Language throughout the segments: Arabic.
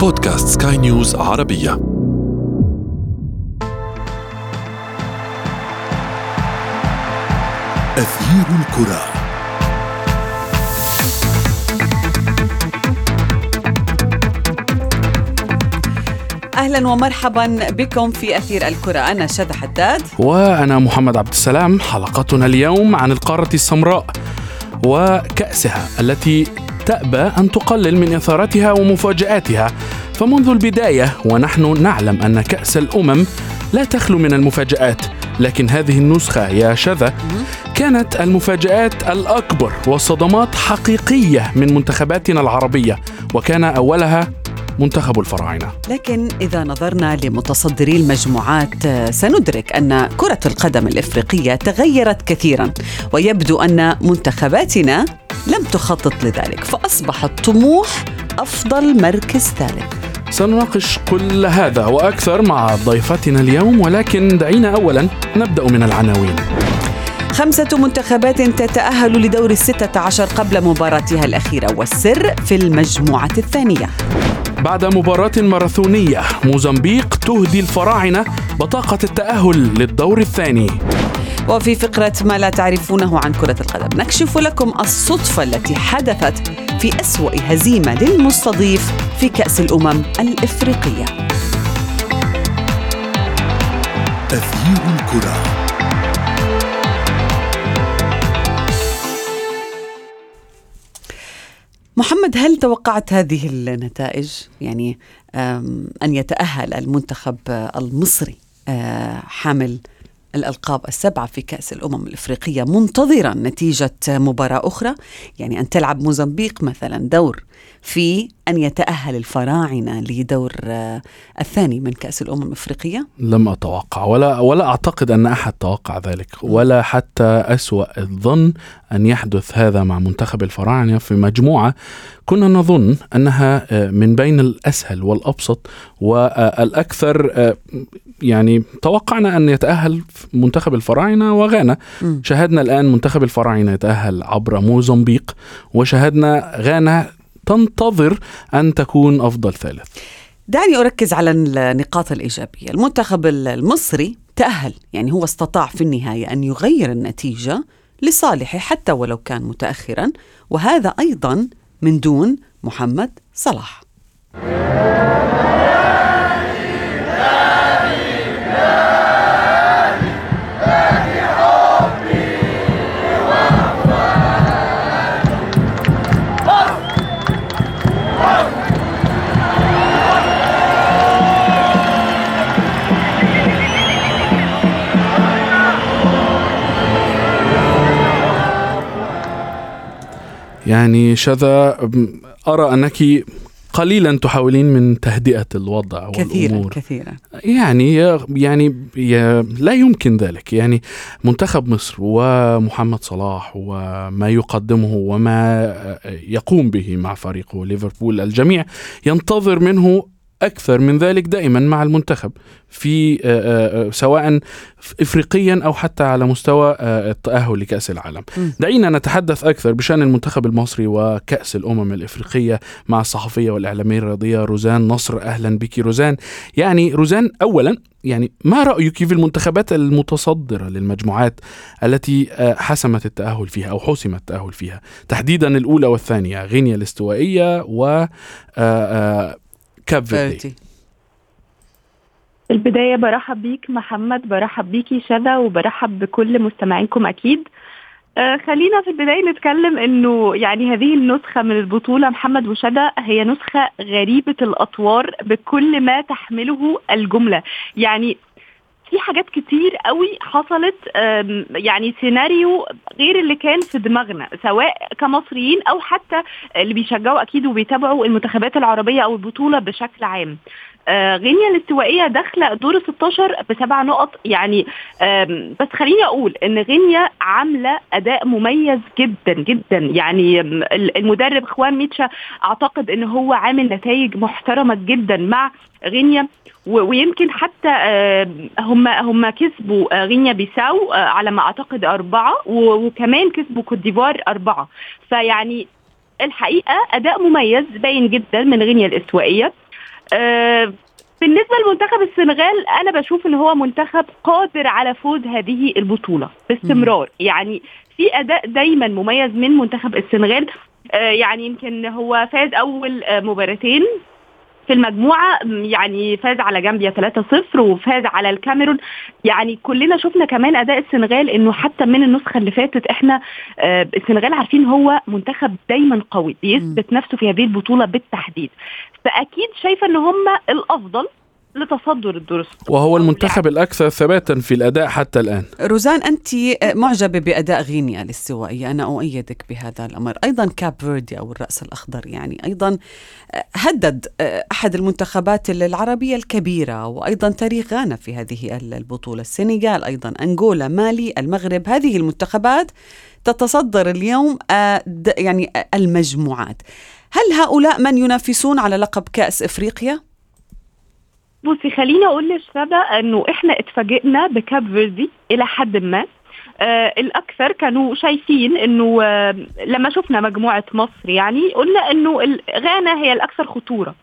بودكاست سكاي نيوز عربية. أثير الكرة. أهلا ومرحبا بكم في أثير الكرة. أنا شذى حداد. وأنا محمد عبد السلام. حلقتنا اليوم عن القارة السمراء وكأسها التي تأبى أن تقلل من إثارتها ومفاجآتها. فمنذ البداية ونحن نعلم أن كأس الأمم لا تخلو من المفاجآت لكن هذه النسخة يا شذا كانت المفاجآت الأكبر والصدمات حقيقية من منتخباتنا العربية وكان أولها منتخب الفراعنة. لكن إذا نظرنا لمتصدري المجموعات سندرك أن كرة القدم الإفريقية تغيرت كثيرا ويبدو أن منتخباتنا لم تخطط لذلك فأصبح الطموح أفضل مركز ثالث. سنناقش كل هذا وأكثر مع ضيفتنا اليوم ولكن دعينا أولا نبدأ من العناوين. خمسة منتخبات تتأهل لدور الستة عشر قبل مباراتها الأخيرة والسر في المجموعة الثانية. بعد مباراة ماراثونية موزمبيق تهدي الفراعنة بطاقة التأهل للدور الثاني. وفي فقرة ما لا تعرفونه عن كرة القدم نكشف لكم الصدفة التي حدثت في أسوأ هزيمة للمستضيف في كأس الأمم الإفريقية. أثير الكرة. محمد هل توقعت هذه النتائج؟ يعني أن يتأهل المنتخب المصري آه، حامل الألقاب السبعة في كأس الأمم الإفريقية منتظرا نتيجة مباراة أخرى يعني أن تلعب موزمبيق مثلا دور في أن يتأهل الفراعنة لدور آه، الثاني من كأس الأمم الإفريقية؟ لم أتوقع ولا ولا أعتقد أن أحد توقع ذلك ولا حتى أسوأ الظن أن يحدث هذا مع منتخب الفراعنة في مجموعة كنا نظن أنها آه، من بين الأسهل والأبسط والأكثر آه، يعني توقعنا أن يتأهل منتخب الفراعنة وغانا. مم. شاهدنا الآن منتخب الفراعنة يتأهل عبر موزمبيق وشاهدنا غانا تنتظر أن تكون أفضل ثالث. دعني أركز على النقاط الإيجابية. المنتخب المصري تأهل يعني هو استطاع في النهاية أن يغير النتيجة لصالحه حتى ولو كان متأخرا وهذا أيضا من دون محمد صلاح. يعني شذا أرى أنك قليلا تحاولين من تهدئة الوضع كثيرا والأمور. كثيرا. يعني يعني لا يمكن ذلك. يعني منتخب مصر ومحمد صلاح وما يقدمه وما يقوم به مع فريقه ليفربول الجميع ينتظر منه أكثر من ذلك دائما مع المنتخب في آه، آه، آه، سواء إفريقيا أو حتى على مستوى التأهل لكأس العالم. دعينا نتحدث أكثر بشأن المنتخب المصري وكأس الأمم الإفريقية مع الصحفية والإعلامية الرياضية روزان نصر. أهلا بك روزان. يعني روزان أولا يعني ما رأيك في المنتخبات المتصدرة للمجموعات التي حسمت التأهل فيها أو حسم التأهل فيها؟ تحديدا الأولى والثانية غينيا الاستوائية و كاب فيردي البداية برحب بيك محمد برحب بيكي شذا وبرحب بكل مستمعينكم أكيد. آه خلينا في البداية نتكلم إنه يعني هذه النسخة من البطولة محمد وشذا هي نسخة غريبة الأطوار بكل ما تحمله الجملة. يعني في حاجات كتير قوي حصلت يعني سيناريو غير اللي كان في دماغنا سواء كمصريين أو حتى اللي بيشجعوا أكيد وبيتابعوا المنتخبات العربية أو البطولة بشكل عام. غينيا الاستوائية داخلة دور ال 16 بسبع نقط. يعني بس خليني أقول إن غينيا عاملة أداء مميز جدا جدا. يعني المدرب خوان ميتشا أعتقد إن هو عامل نتائج محترمة جدا مع غينيا. ويمكن حتى آه، هم هم كسبوا آه، غينيا بيساو آه، على ما أعتقد أربعة وكمان كسبوا كوت ديفوار أربعة. فيعني الحقيقة أداء مميز باين جدا من غينيا الاستوائية. آه، بالنسبة لمنتخب السنغال أنا بشوف إن هو منتخب قادر على فوز هذه البطولة باستمرار. يعني في أداء دايما مميز من منتخب السنغال. آه، يعني يمكن هو فاز أول آه، مباراتين في المجموعة م، يعني فاز على جامبيا 3-0 وفاز على الكاميرون. يعني كلنا شفنا كمان أداء السنغال إنه حتى من النسخة اللي فاتت إحنا آه، السنغال عارفين هو منتخب دايما قوي بيثبت نفسه في هذه البطولة بالتحديد. فأكيد شايفة إن هم الأفضل لتصدر الدور الستة. وهو المنتخب الأكثر ثباتا في الأداء حتى الآن. روزان أنت معجبة بأداء غينيا الاستوائية أنا أؤيدك بهذا الأمر. أيضا كاب فيردي أو الرأس الأخضر يعني. أيضا هدد أحد المنتخبات العربية الكبيرة وأيضا تاريخ غانا في هذه البطولة. السنغال أيضا أنغولا مالي المغرب هذه المنتخبات تتصدر اليوم آه، يعني آه، المجموعات. هل هؤلاء من ينافسون على لقب كأس إفريقيا؟ بصي خليني أقول للشباب إنه إحنا اتفاجئنا بكاب فيردي إلى حد ما. آه الأكثر كانوا شايفين إنه آه لما شفنا مجموعة مصر يعني قلنا إنه غانا هي الأكثر خطورة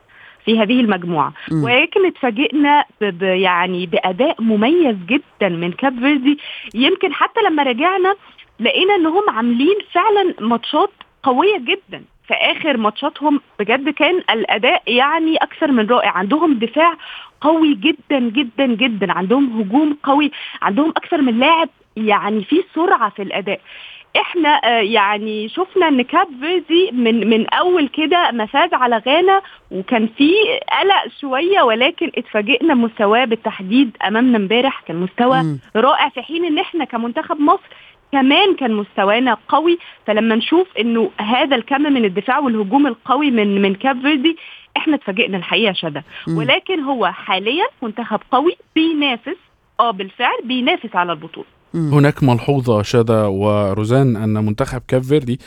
في هذه المجموعة. مم. ولكن اتفاجئنا يعني بأداء مميز جدا من كاب فيردي. يمكن حتى لما رجعنا لقينا إنهم عاملين فعلا ماتشات قوية جدا. في آخر ماتشاتهم بجد كان الأداء يعني أكثر من رائع. عندهم دفاع قوي جدا جدا جدا. عندهم هجوم قوي. عندهم أكثر من لاعب يعني في سرعة في الأداء. إحنا آه، يعني شفنا إن كاب فيردي من من أول كده ما فاز على غانا وكان في قلق شوية ولكن اتفاجئنا مستواه بالتحديد أمامنا امبارح. كان مستوى. رائع في حين إن إحنا كمنتخب مصر كمان كان مستوانا قوي. فلما نشوف إنه هذا الكم من الدفاع والهجوم القوي من من كاب فيردي إحنا اتفاجئنا الحقيقة شدة. ولكن هو حاليا منتخب قوي بينافس آه بالفعل بينافس على البطولة. هناك ملحوظة شادة وروزان أن منتخب كاب فيردي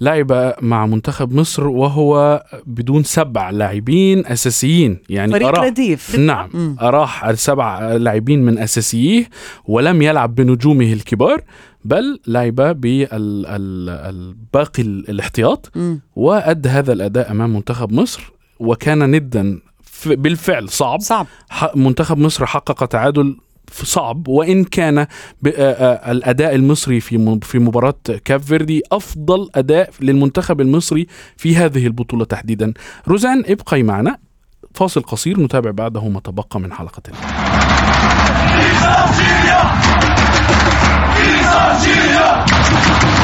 لعب مع منتخب مصر وهو بدون سبع لاعبين أساسيين. يعني فريق أراح رديف. نعم. مم. أراح السبع لاعبين من أساسييه ولم يلعب بنجومه الكبار. بل لعب بالباقي الاحتياط. وأدى هذا الأداء أمام منتخب مصر وكان ندا بالفعل صعب. صعب. منتخب مصر حقق تعادل صعب. وإن كان الأداء المصري في في مباراة كاب فيردي أفضل أداء للمنتخب المصري في هذه البطولة تحديدا. روزان ابقي معنا. فاصل قصير. نتابع بعده ما تبقى من حلقة اليوم. 地藏心灵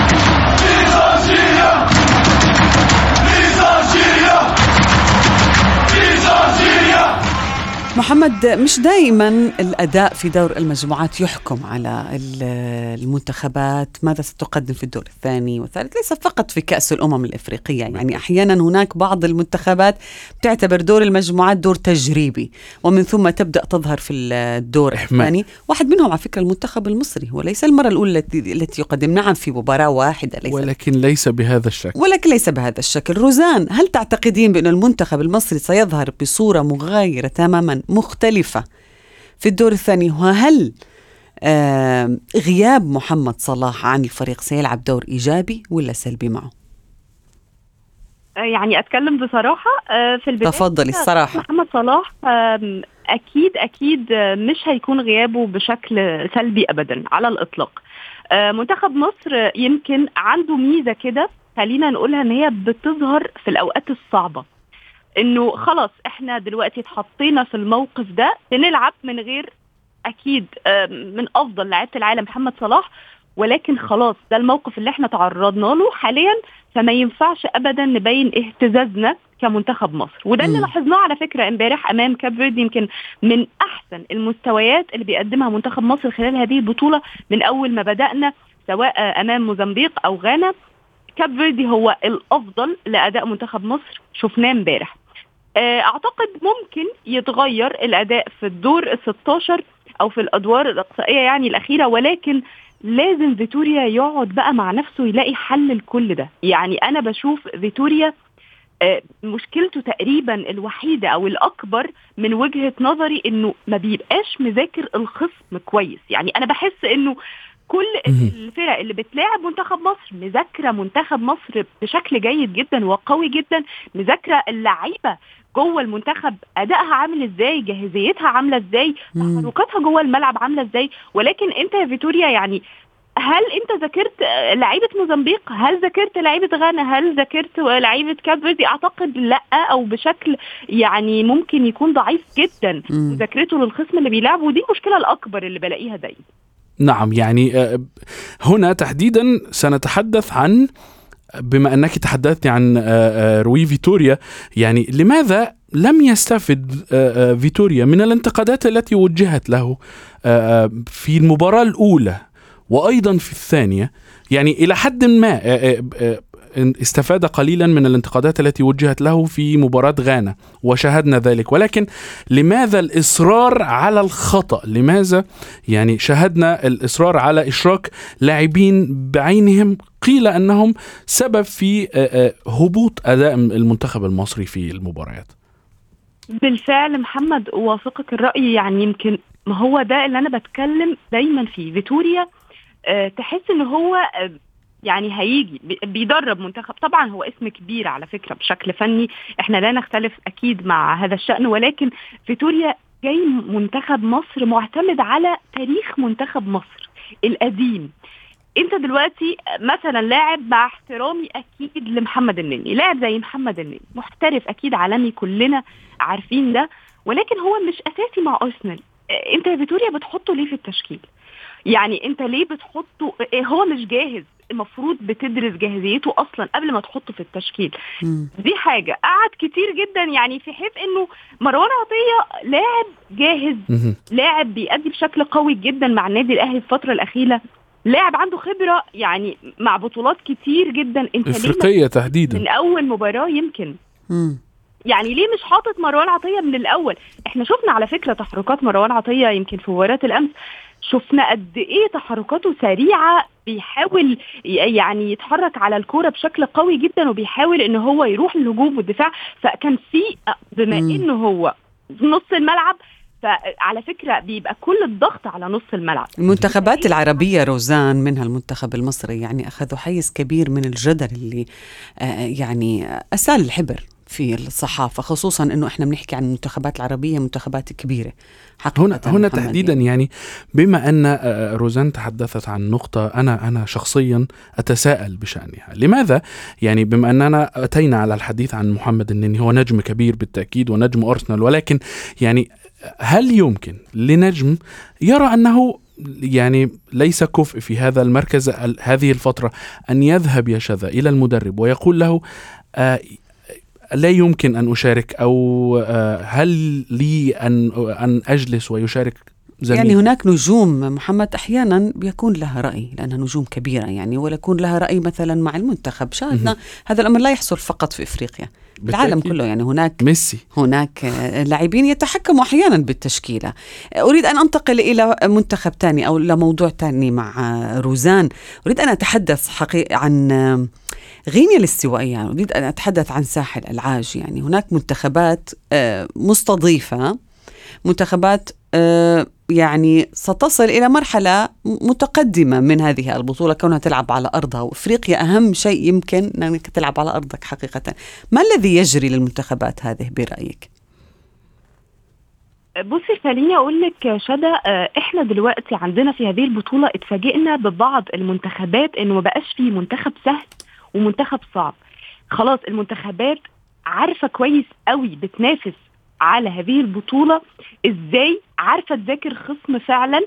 محمد مش دائما الأداء في دور المجموعات يحكم على ال- المنتخبات؟ ماذا ستقدم في الدور الثاني والثالث؟ ليس فقط في كأس الأمم الإفريقية يعني أحيانا هناك بعض المنتخبات بتعتبر دور المجموعات دور تجريبي ومن ثم تبدأ تظهر في الدور. الثاني. واحد منهم على فكرة المنتخب المصري وليس المرة الأولى التي يقدم. نعم في مباراة واحدة ليس ولكن ليس بهذا الشكل. ولكن ليس بهذا الشكل. روزان هل تعتقدين بأن المنتخب المصري سيظهر بصورة مغايرة تماما؟ مختلفة. في الدور الثاني وهل آم، غياب محمد صلاح عن الفريق سيلعب دور إيجابي ولا سلبي معه؟ آه، يعني أتكلم بصراحة آه، في البداية تفضلي الصراحة. محمد صلاح أكيد أكيد آه، مش هيكون غيابه بشكل سلبي ابدا على الإطلاق. آه، منتخب مصر آه، يمكن عنده ميزة كده خلينا نقولها إن هي بتظهر في الأوقات الصعبة. إنه خلاص إحنا دلوقتي اتحطينا في الموقف ده بنلعب من غير أكيد آم، من أفضل لعيبة العالم محمد صلاح. ولكن خلاص ده الموقف اللي إحنا تعرضنا له حاليا. فما ينفعش ابدا نبين اهتزازنا كمنتخب مصر. وده اللي. لاحظناه على فكرة امبارح أمام كاب فيردي يمكن من أحسن المستويات اللي بيقدمها منتخب مصر خلال هذه البطولة من أول ما بدأنا سواء أمام موزمبيق أو غانا. كاب فيردي هو الأفضل لأداء منتخب مصر. شفناه امبارح. آه، أعتقد ممكن يتغير الأداء في الدور ال 16 أو في الأدوار الإقصائية يعني الأخيرة ولكن لازم فيتوريا يقعد بقى مع نفسه يلاقي حل لكل ده يعني أنا بشوف فيتوريا آه، مشكلته تقريبا الوحيدة أو الأكبر من وجهة نظري إنه ما بيبقاش مذاكر الخصم كويس يعني أنا بحس إنه كل. الفرق اللي بتلاعب منتخب مصر مذاكرة منتخب مصر بشكل جيد جدا وقوي جدا مذاكرة اللعيبة جوه المنتخب أدائها عامل إزاي؟ جاهزيتها عاملة إزاي. تحركاتها جوه الملعب عاملة إزاي؟ ولكن أنت يا فيتوريا يعني هل أنت ذاكرت لعيبة موزمبيق؟ هل ذاكرت لعيبة غانا؟ هل ذاكرت لعيبة كاب فيردي أعتقد لأ أو بشكل يعني ممكن يكون ضعيف جدا مم. مذاكرته للخصم اللي بيلعبه. ودي المشكلة الأكبر اللي بلاقيها دايما. نعم يعني آه، هنا تحديدا سنتحدث عن بما أنك تحدثت عن آه، آه، روي فيتوريا يعني لماذا لم يستفد آه، فيتوريا من الانتقادات التي وجهت له في المباراة الأولى وأيضا في الثانية؟ يعني إلى حد ما استفاد قليلا من الانتقادات التي وجهت له في مباراة غانا وشاهدنا ذلك. ولكن لماذا الإصرار على الخطأ؟ لماذا؟ يعني شاهدنا الإصرار على إشراك لاعبين بعينهم قيل أنهم سبب في هبوط أداء المنتخب المصري في المباريات. بالفعل محمد أوافقك الرأي. يعني يمكن ما هو ده اللي أنا بتكلم دايما فيه. فيتوريا تحس إن هو يعني هيجي بي- بيدرب منتخب. طبعا هو اسم كبير على فكرة بشكل فني. إحنا لا نختلف أكيد مع هذا الشأن. ولكن فيتوريا جاي منتخب مصر معتمد على تاريخ منتخب مصر القديم. أنت دلوقتي مثلا لاعب مع احترامي أكيد لمحمد النني لاعب زي محمد النني محترف أكيد عالمي كلنا عارفين ده. ولكن هو مش أساسي مع أرسنال. أنت يا فيتوريا بتحطه ليه في التشكيل؟ يعني أنت ليه بتحطه؟ هو مش جاهز. المفروض بتدرس جاهزيته أصلا قبل ما تحطه في التشكيل. مم. دي حاجة. قعد كتير جدا يعني في حيث إنه مروان عطية لاعب جاهز. لاعب بيأدي بشكل قوي جدا مع النادي الأهلي الفترة الأخيرة. لاعب عنده خبرة يعني مع بطولات كتير جدا. إنت ليه إفريقية تحديدا. من أول مباراة يمكن. مم. يعني ليه مش حاطط مروان عطية من الأول؟ إحنا شفنا على فكرة تحركات مروان عطية يمكن في مباراه الأمس. شفنا قد إيه تحركاته سريعة بيحاول يعني يتحرك على الكورة بشكل قوي جدا وبيحاول إن هو يروح للهجوم والدفاع. فكان في بما. إنه هو نص الملعب فعلى فكرة بيبقى كل الضغط على نص الملعب. المنتخبات العربية روزان منها المنتخب المصري يعني أخذوا حيز كبير من الجدل اللي آه، يعني أسال الحبر. في الصحافة خصوصا أنه إحنا بنحكي عن المنتخبات العربية منتخبات كبيرة حقيقة هنا هنا محمد تحديدا يعني بما أن آه، روزان تحدثت عن نقطة أنا أنا شخصيا أتساءل بشأنها، لماذا؟ يعني بما أننا أتينا على الحديث عن محمد النني هو نجم كبير بالتأكيد ونجم أرسنال ولكن يعني هل يمكن لنجم يرى أنه يعني ليس كفء في هذا المركز ال- هذه الفترة أن يذهب يا شذا إلى المدرب ويقول له آه لا يمكن أن أشارك أو آه، هل لي أن أن أجلس ويشارك زميلي يعني هناك نجوم محمد أحيانا بيكون لها رأي لأنها نجوم كبيرة يعني ولا يكون لها رأي مثلا مع المنتخب. شاهدنا هذا الأمر لا يحصل فقط في إفريقيا. العالم. كله يعني هناك ميسي. هناك لاعبين يتحكموا أحيانا بالتشكيلة. أريد أن أنتقل إلى منتخب ثاني أو إلى موضوع ثاني مع روزان. أريد أن أتحدث حقيقة عن غينيا الاستوائية. يعني أريد أن أتحدث عن ساحل العاج. يعني هناك منتخبات آه، مستضيفة. منتخبات آه، يعني ستصل إلى مرحلة متقدمة من هذه البطولة كونها تلعب على أرضها. وإفريقيا أهم شيء يمكن إنك تلعب على أرضك حقيقة. ما الذي يجري للمنتخبات هذه برأيك؟ بصي خليني أقول لك شدا آه، إحنا دلوقتي عندنا في هذه البطولة اتفاجئنا ببعض المنتخبات إنه ما بقاش فيه منتخب سهل ومنتخب صعب. خلاص المنتخبات عارفة كويس قوي بتنافس على هذه البطولة. إزاي؟ عارفة تذاكر خصم فعلا؟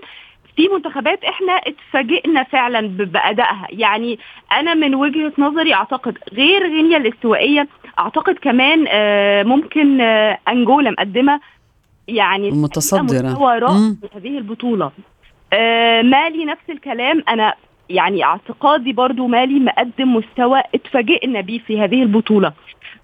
في منتخبات إحنا اتفاجئنا فعلا بأدائها. يعني أنا من وجهة نظري أعتقد غير غينيا الاستوائية أعتقد كمان آه، ممكن آه، أنجولا مقدمة. يعني. مستوى. في هذه البطولة. آه مالي نفس الكلام. أنا يعني اعتقادي برضو مالي مقدم مستوى اتفاجئنا بيه في هذه البطولة.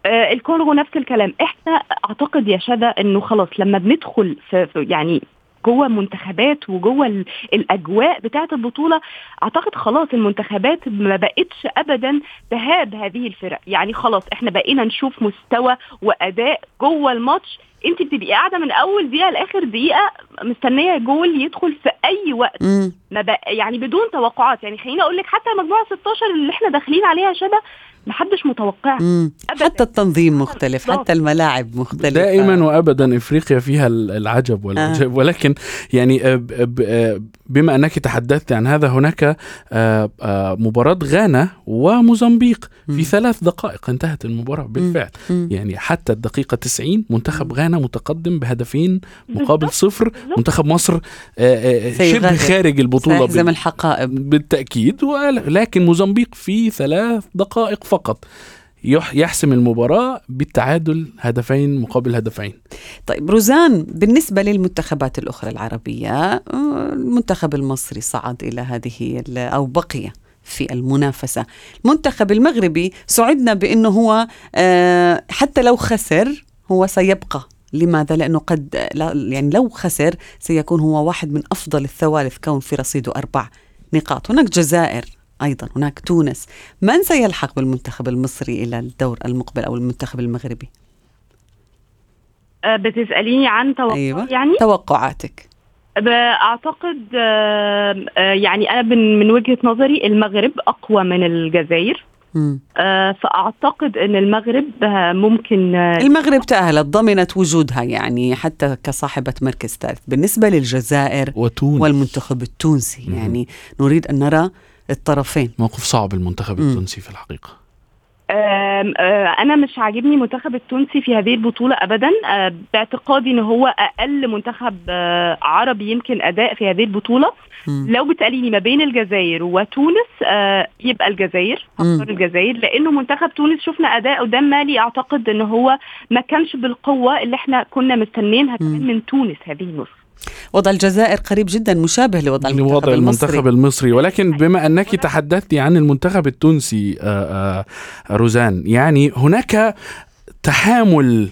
آه الكونغو نفس الكلام. إحنا أعتقد يا شذا إنه خلاص لما بندخل في, يعني جوه منتخبات وجوه ال- الأجواء بتاعة البطولة أعتقد خلاص المنتخبات ما بقتش ابدا تهاب هذه الفرق. يعني خلاص إحنا بقينا نشوف مستوى وأداء جوه الماتش. أنت بتبقي قاعدة من أول دقيقة لآخر دقيقة مستنية جول يدخل في أي وقت. ما بق... يعني بدون توقعات. يعني خليني أقول لك حتى مجموعة 16 اللي إحنا داخلين عليها شبه محدش. أبداً. حتى التنظيم مختلف بالضبط. حتى الملاعب مختلفة دائما وابدا إفريقيا فيها العجب والعجب ولكن يعني آه، ب- ب- آه، بما أنك تحدثت عن هذا هناك آه، آه، مباراة غانا وموزمبيق في. ثلاث دقائق انتهت المباراة بالفعل. يعني حتى الدقيقة 90 منتخب غانا متقدم بهدفين مقابل. صفر. منتخب مصر آه،. شبه خارج البطولة سيحزم بال- الحقائب بالتأكيد ولكن موزمبيق في ثلاث دقائق فقط يحسم المباراة بالتعادل هدفين مقابل هدفين. طيب روزان بالنسبة للمنتخبات الأخرى العربية المنتخب المصري صعد إلى هذه أو بقي في المنافسة. المنتخب المغربي سعدنا بأنه هو آه، حتى لو خسر هو سيبقى. لماذا؟ لأنه قد يعني لو خسر سيكون هو واحد من أفضل الثوالث كون في رصيده أربع نقاط. هناك جزائر أيضا هناك تونس من سيلحق بالمنتخب المصري إلى الدور المقبل أو المنتخب المغربي؟ آه، بتسأليني عن توقع أيوة. يعني توقعاتك ب- أعتقد آه، يعني أنا من من وجهة نظري المغرب أقوى من الجزائر مم. فأعتقد إن المغرب ممكن المغرب تأهلت ضمنت وجودها يعني حتى كصاحبة مركز ثالث بالنسبة للجزائر وتونس والمنتخب التونسي مم. يعني نريد أن نرى الطرفين موقف صعب المنتخب. التونسي في الحقيقة آم، آه، أنا مش عاجبني المنتخب التونسي في هذه البطولة ابدا آه، باعتقادي إن هو أقل منتخب آه، عربي يمكن أداء في هذه البطولة مم. لو بتساليني ما بين الجزائر وتونس آه، يبقى الجزائر. هختار الجزائر لأنه منتخب تونس شفنا اداء قدام مالي أعتقد إن هو ما كانش بالقوة اللي إحنا كنا كمان مم. من تونس هذه النسخه وضع الجزائر قريب جدا مشابه لوضع المنتخب لوضع المصري المنتخب المصري. ولكن بما أنك تحدثت عن المنتخب التونسي آه، آه، روزان يعني هناك تحامل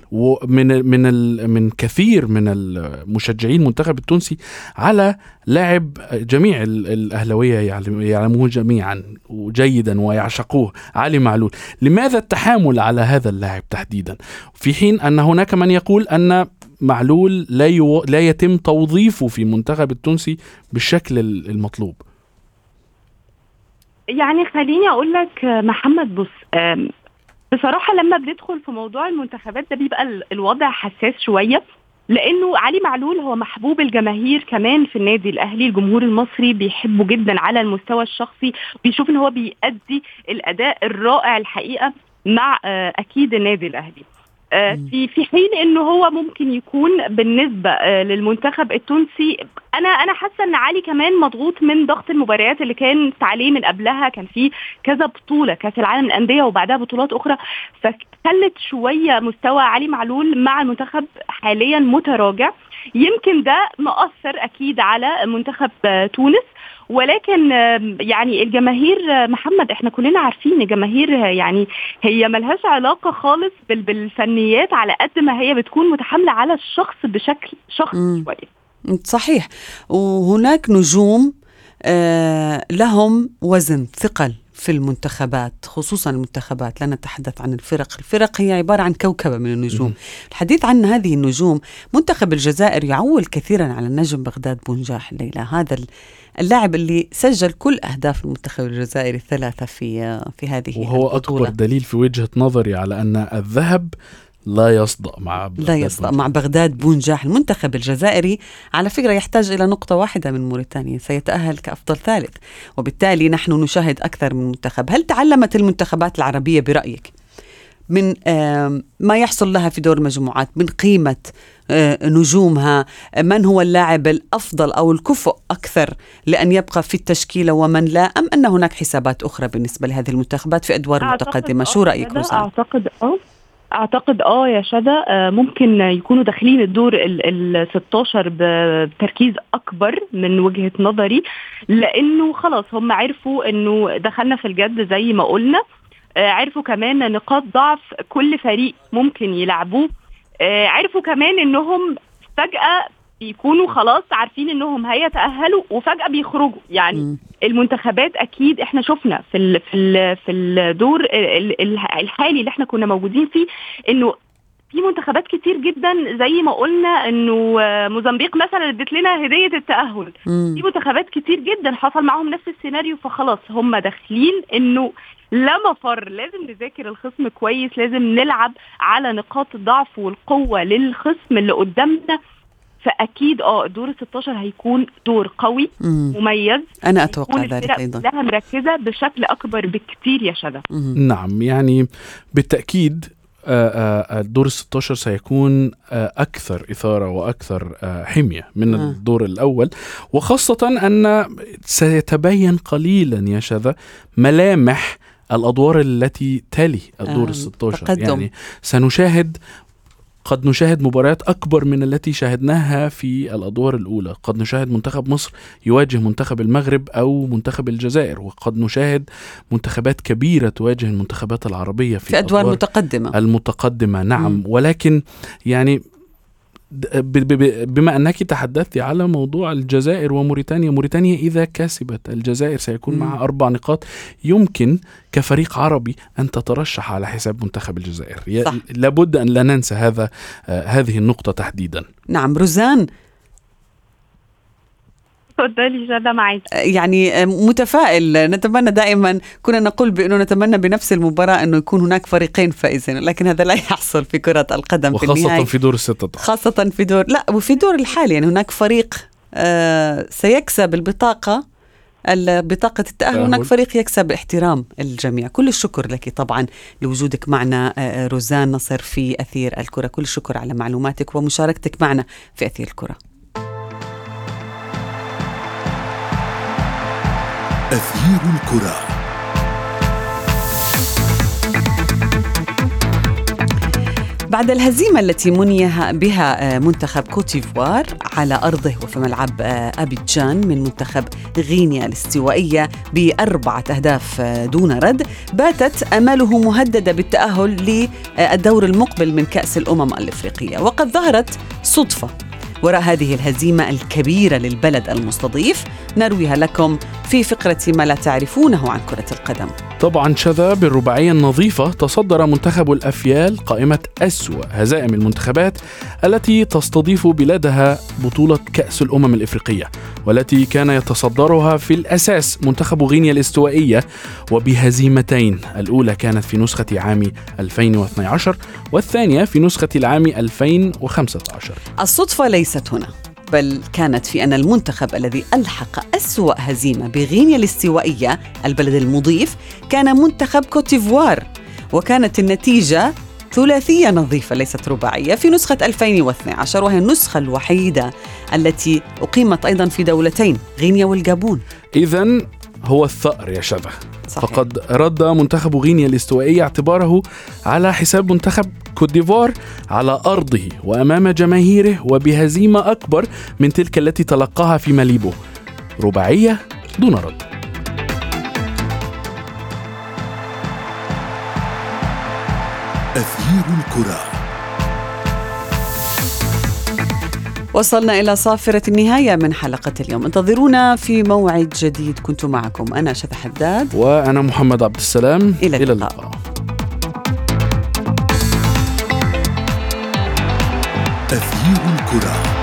من من من كثير من المشجعين المنتخب التونسي على لاعب جميع ال- الأهلاوية يعلم- يعلموه جميعا جيدا ويعشقوه علي معلول. لماذا التحامل على هذا اللاعب تحديدا؟ في حين أن هناك من يقول أن معلول لا يو... لا يتم توظيفه في المنتخب التونسي بالشكل ال- المطلوب يعني خليني أقول لك محمد بص بصراحة لما بندخل في موضوع المنتخبات ده بيبقى ال- الوضع حساس شوية لأنه علي معلول هو محبوب الجماهير كمان في النادي الأهلي الجمهور المصري بيحبه جدا على المستوى الشخصي بيشوف إن هو بيأدي الأداء الرائع الحقيقة مع آه، أكيد النادي الأهلي. في في حين انه هو ممكن يكون بالنسبة آه، للمنتخب التونسي أنا أنا حاسة إن علي كمان مضغوط من ضغط المباريات اللي كانت عليه من قبلها كان في كذا بطولة كأس العالم للأندية وبعدها بطولات أخرى فخلت شوية مستوى علي معلول مع المنتخب حاليا متراجع. يمكن ده مأثر أكيد على منتخب تونس ولكن يعني الجماهير محمد إحنا كلنا عارفين الجماهير يعني هي ملهاش علاقة خالص بال- بالفنيات على قد ما هي بتكون متحاملة على الشخص بشكل شخصي مم. شوية. صحيح. وهناك نجوم آه لهم وزن ثقل. في المنتخبات خصوصا المنتخبات لا نتحدث عن الفرق الفرق هي عبارة عن كوكبة من النجوم. الحديث عن هذه النجوم منتخب الجزائر يعول كثيرا على النجم بغداد بونجاح الليلة هذا ال- اللاعب اللي سجل كل أهداف المنتخب الجزائري الثلاثة في في هذه وهو البطولة. أكبر دليل في وجهة نظري على أن الذهب لا يصدأ مع لا بغداد يصدأ بن مع بغداد بونجاح المنتخب الجزائري على فكرة يحتاج إلى نقطة واحدة من موريتانيا سيتأهل كأفضل ثالث وبالتالي نحن نشاهد أكثر من منتخب. هل تعلمت المنتخبات العربية برأيك من ما يحصل لها في دور المجموعات من قيمة نجومها؟ من هو اللاعب الأفضل أو الكفؤ أكثر لأن يبقى في التشكيلة ومن لا؟ أم أن هناك حسابات أخرى بالنسبة لهذه المنتخبات في أدوار أعتقد متقدمة؟ شو يا رأيك؟ أعتقد أه أعتقد آه يا شذا آه، ممكن يكونوا داخلين الدور ال ال 16 ب- بتركيز أكبر من وجهة نظري لأنه خلاص هم عرفوا إنه دخلنا في الجد زي ما قلنا آه، عرفوا كمان نقاط ضعف كل فريق ممكن يلعبوه آه، عرفوا كمان إنهم فجأة بيكونوا خلاص عارفين إنهم هيتأهلوا وفجأة بيخرجوا يعني مم. المنتخبات أكيد إحنا شفنا في ال في ال في الدور ال- ال- الحالي اللي إحنا كنا موجودين فيه إنه في منتخبات كتير جدا زي ما قلنا إنه موزمبيق مثلا ادت لنا هدية التأهل مم. في منتخبات كتير جدا حصل معاهم نفس السيناريو فخلاص هم داخلين إنه لا مفر لازم نذاكر الخصم كويس لازم نلعب على نقاط الضعف والقوة للخصم اللي قدامنا فأكيد آه ال 16 هيكون دور قوي مم. مميز أنا أتوقع يكون ذلك أيضا كلها مركزة بشكل أكبر بكتير يا شذا. نعم يعني بالتأكيد آه، الدور ال 16 سيكون آه، أكثر إثارة وأكثر آه، حمية من آه. الدور الأول وخاصة أن سيتبين قليلا يا شذا ملامح الأدوار التي تلي الدور آه، ال 16 تقدم. يعني سنشاهد قد نشاهد مباريات أكبر من التي شاهدناها في الأدوار الأولى. قد نشاهد منتخب مصر يواجه منتخب المغرب أو منتخب الجزائر وقد نشاهد منتخبات كبيرة تواجه المنتخبات العربية في, في أدوار متقدمة. المتقدمة. نعم. مم. ولكن يعني بما أنك تحدثت على موضوع الجزائر وموريتانيا موريتانيا إذا كسبت الجزائر سيكون. معها أربع نقاط يمكن كفريق عربي أن تترشح على حساب منتخب الجزائر صح. لابد أن لا ننسى هذا آه، هذه النقطة تحديدا نعم روزان اتفضلي شذا معاكي. يعني متفائل. نتمنى دائما كنا نقول بأنه نتمنى بنفس المباراة أنه يكون هناك فريقين فائزين لكن هذا لا يحصل في كرة القدم في وخاصة النهاية. في دور الستة. خاصة في دور لا وفي دور الحالي. يعني هناك فريق آه سيكسب البطاقة بطاقة التأهل. تأهل. هناك فريق يكسب احترام الجميع. كل الشكر لك طبعا لوجودك معنا آه، روزان نصر في أثير الكرة. كل الشكر على معلوماتك ومشاركتك معنا في أثير الكرة. أثير الكرة. بعد الهزيمة التي مني بها آه، منتخب كوتيفوار على أرضه وفي ملعب آه، أبيجان من منتخب غينيا الاستوائية بأربعة أهداف آه، دون رد باتت أماله مهددة بالتأهل للدور المقبل من كأس الأمم الإفريقية. وقد ظهرت صدفة وراء هذه الهزيمة الكبيرة للبلد المستضيف نرويها لكم في فقرة ما لا تعرفونه عن كرة القدم. طبعا شذا بالرباعية النظيفة تصدر منتخب الأفيال قائمة أسوأ هزائم المنتخبات التي تستضيف بلادها بطولة كأس الأمم الإفريقية والتي كان يتصدرها في الأساس منتخب غينيا الاستوائية وبهزيمتين. الأولى كانت في نسخة عام 2012 والثانية في نسخة العام 2015 الصدفة ليست هنا. بل كانت في أن المنتخب الذي ألحق أسوأ هزيمة بغينيا الاستوائية البلد المضيف كان منتخب كوتيفوار وكانت النتيجة ثلاثية نظيفة ليست رباعية في نسخة 2012 وهي النسخة الوحيدة التي أقيمت أيضا في دولتين غينيا والجابون. إذا هو الثأر يا شذا صحيح. فقد رد منتخب غينيا الاستوائية اعتباره على حساب منتخب كوت ديفوار على أرضه وأمام جماهيره وبهزيمة أكبر من تلك التي تلقاها في ماليبو. رباعية دون رد. أثير الكرة. وصلنا إلى صافرة النهاية من حلقة اليوم. انتظرونا في موعد جديد. كنت معكم أنا شذى حداد. وأنا محمد عبد السلام. إلى اللقاء. اللقاء. أثير الكرة.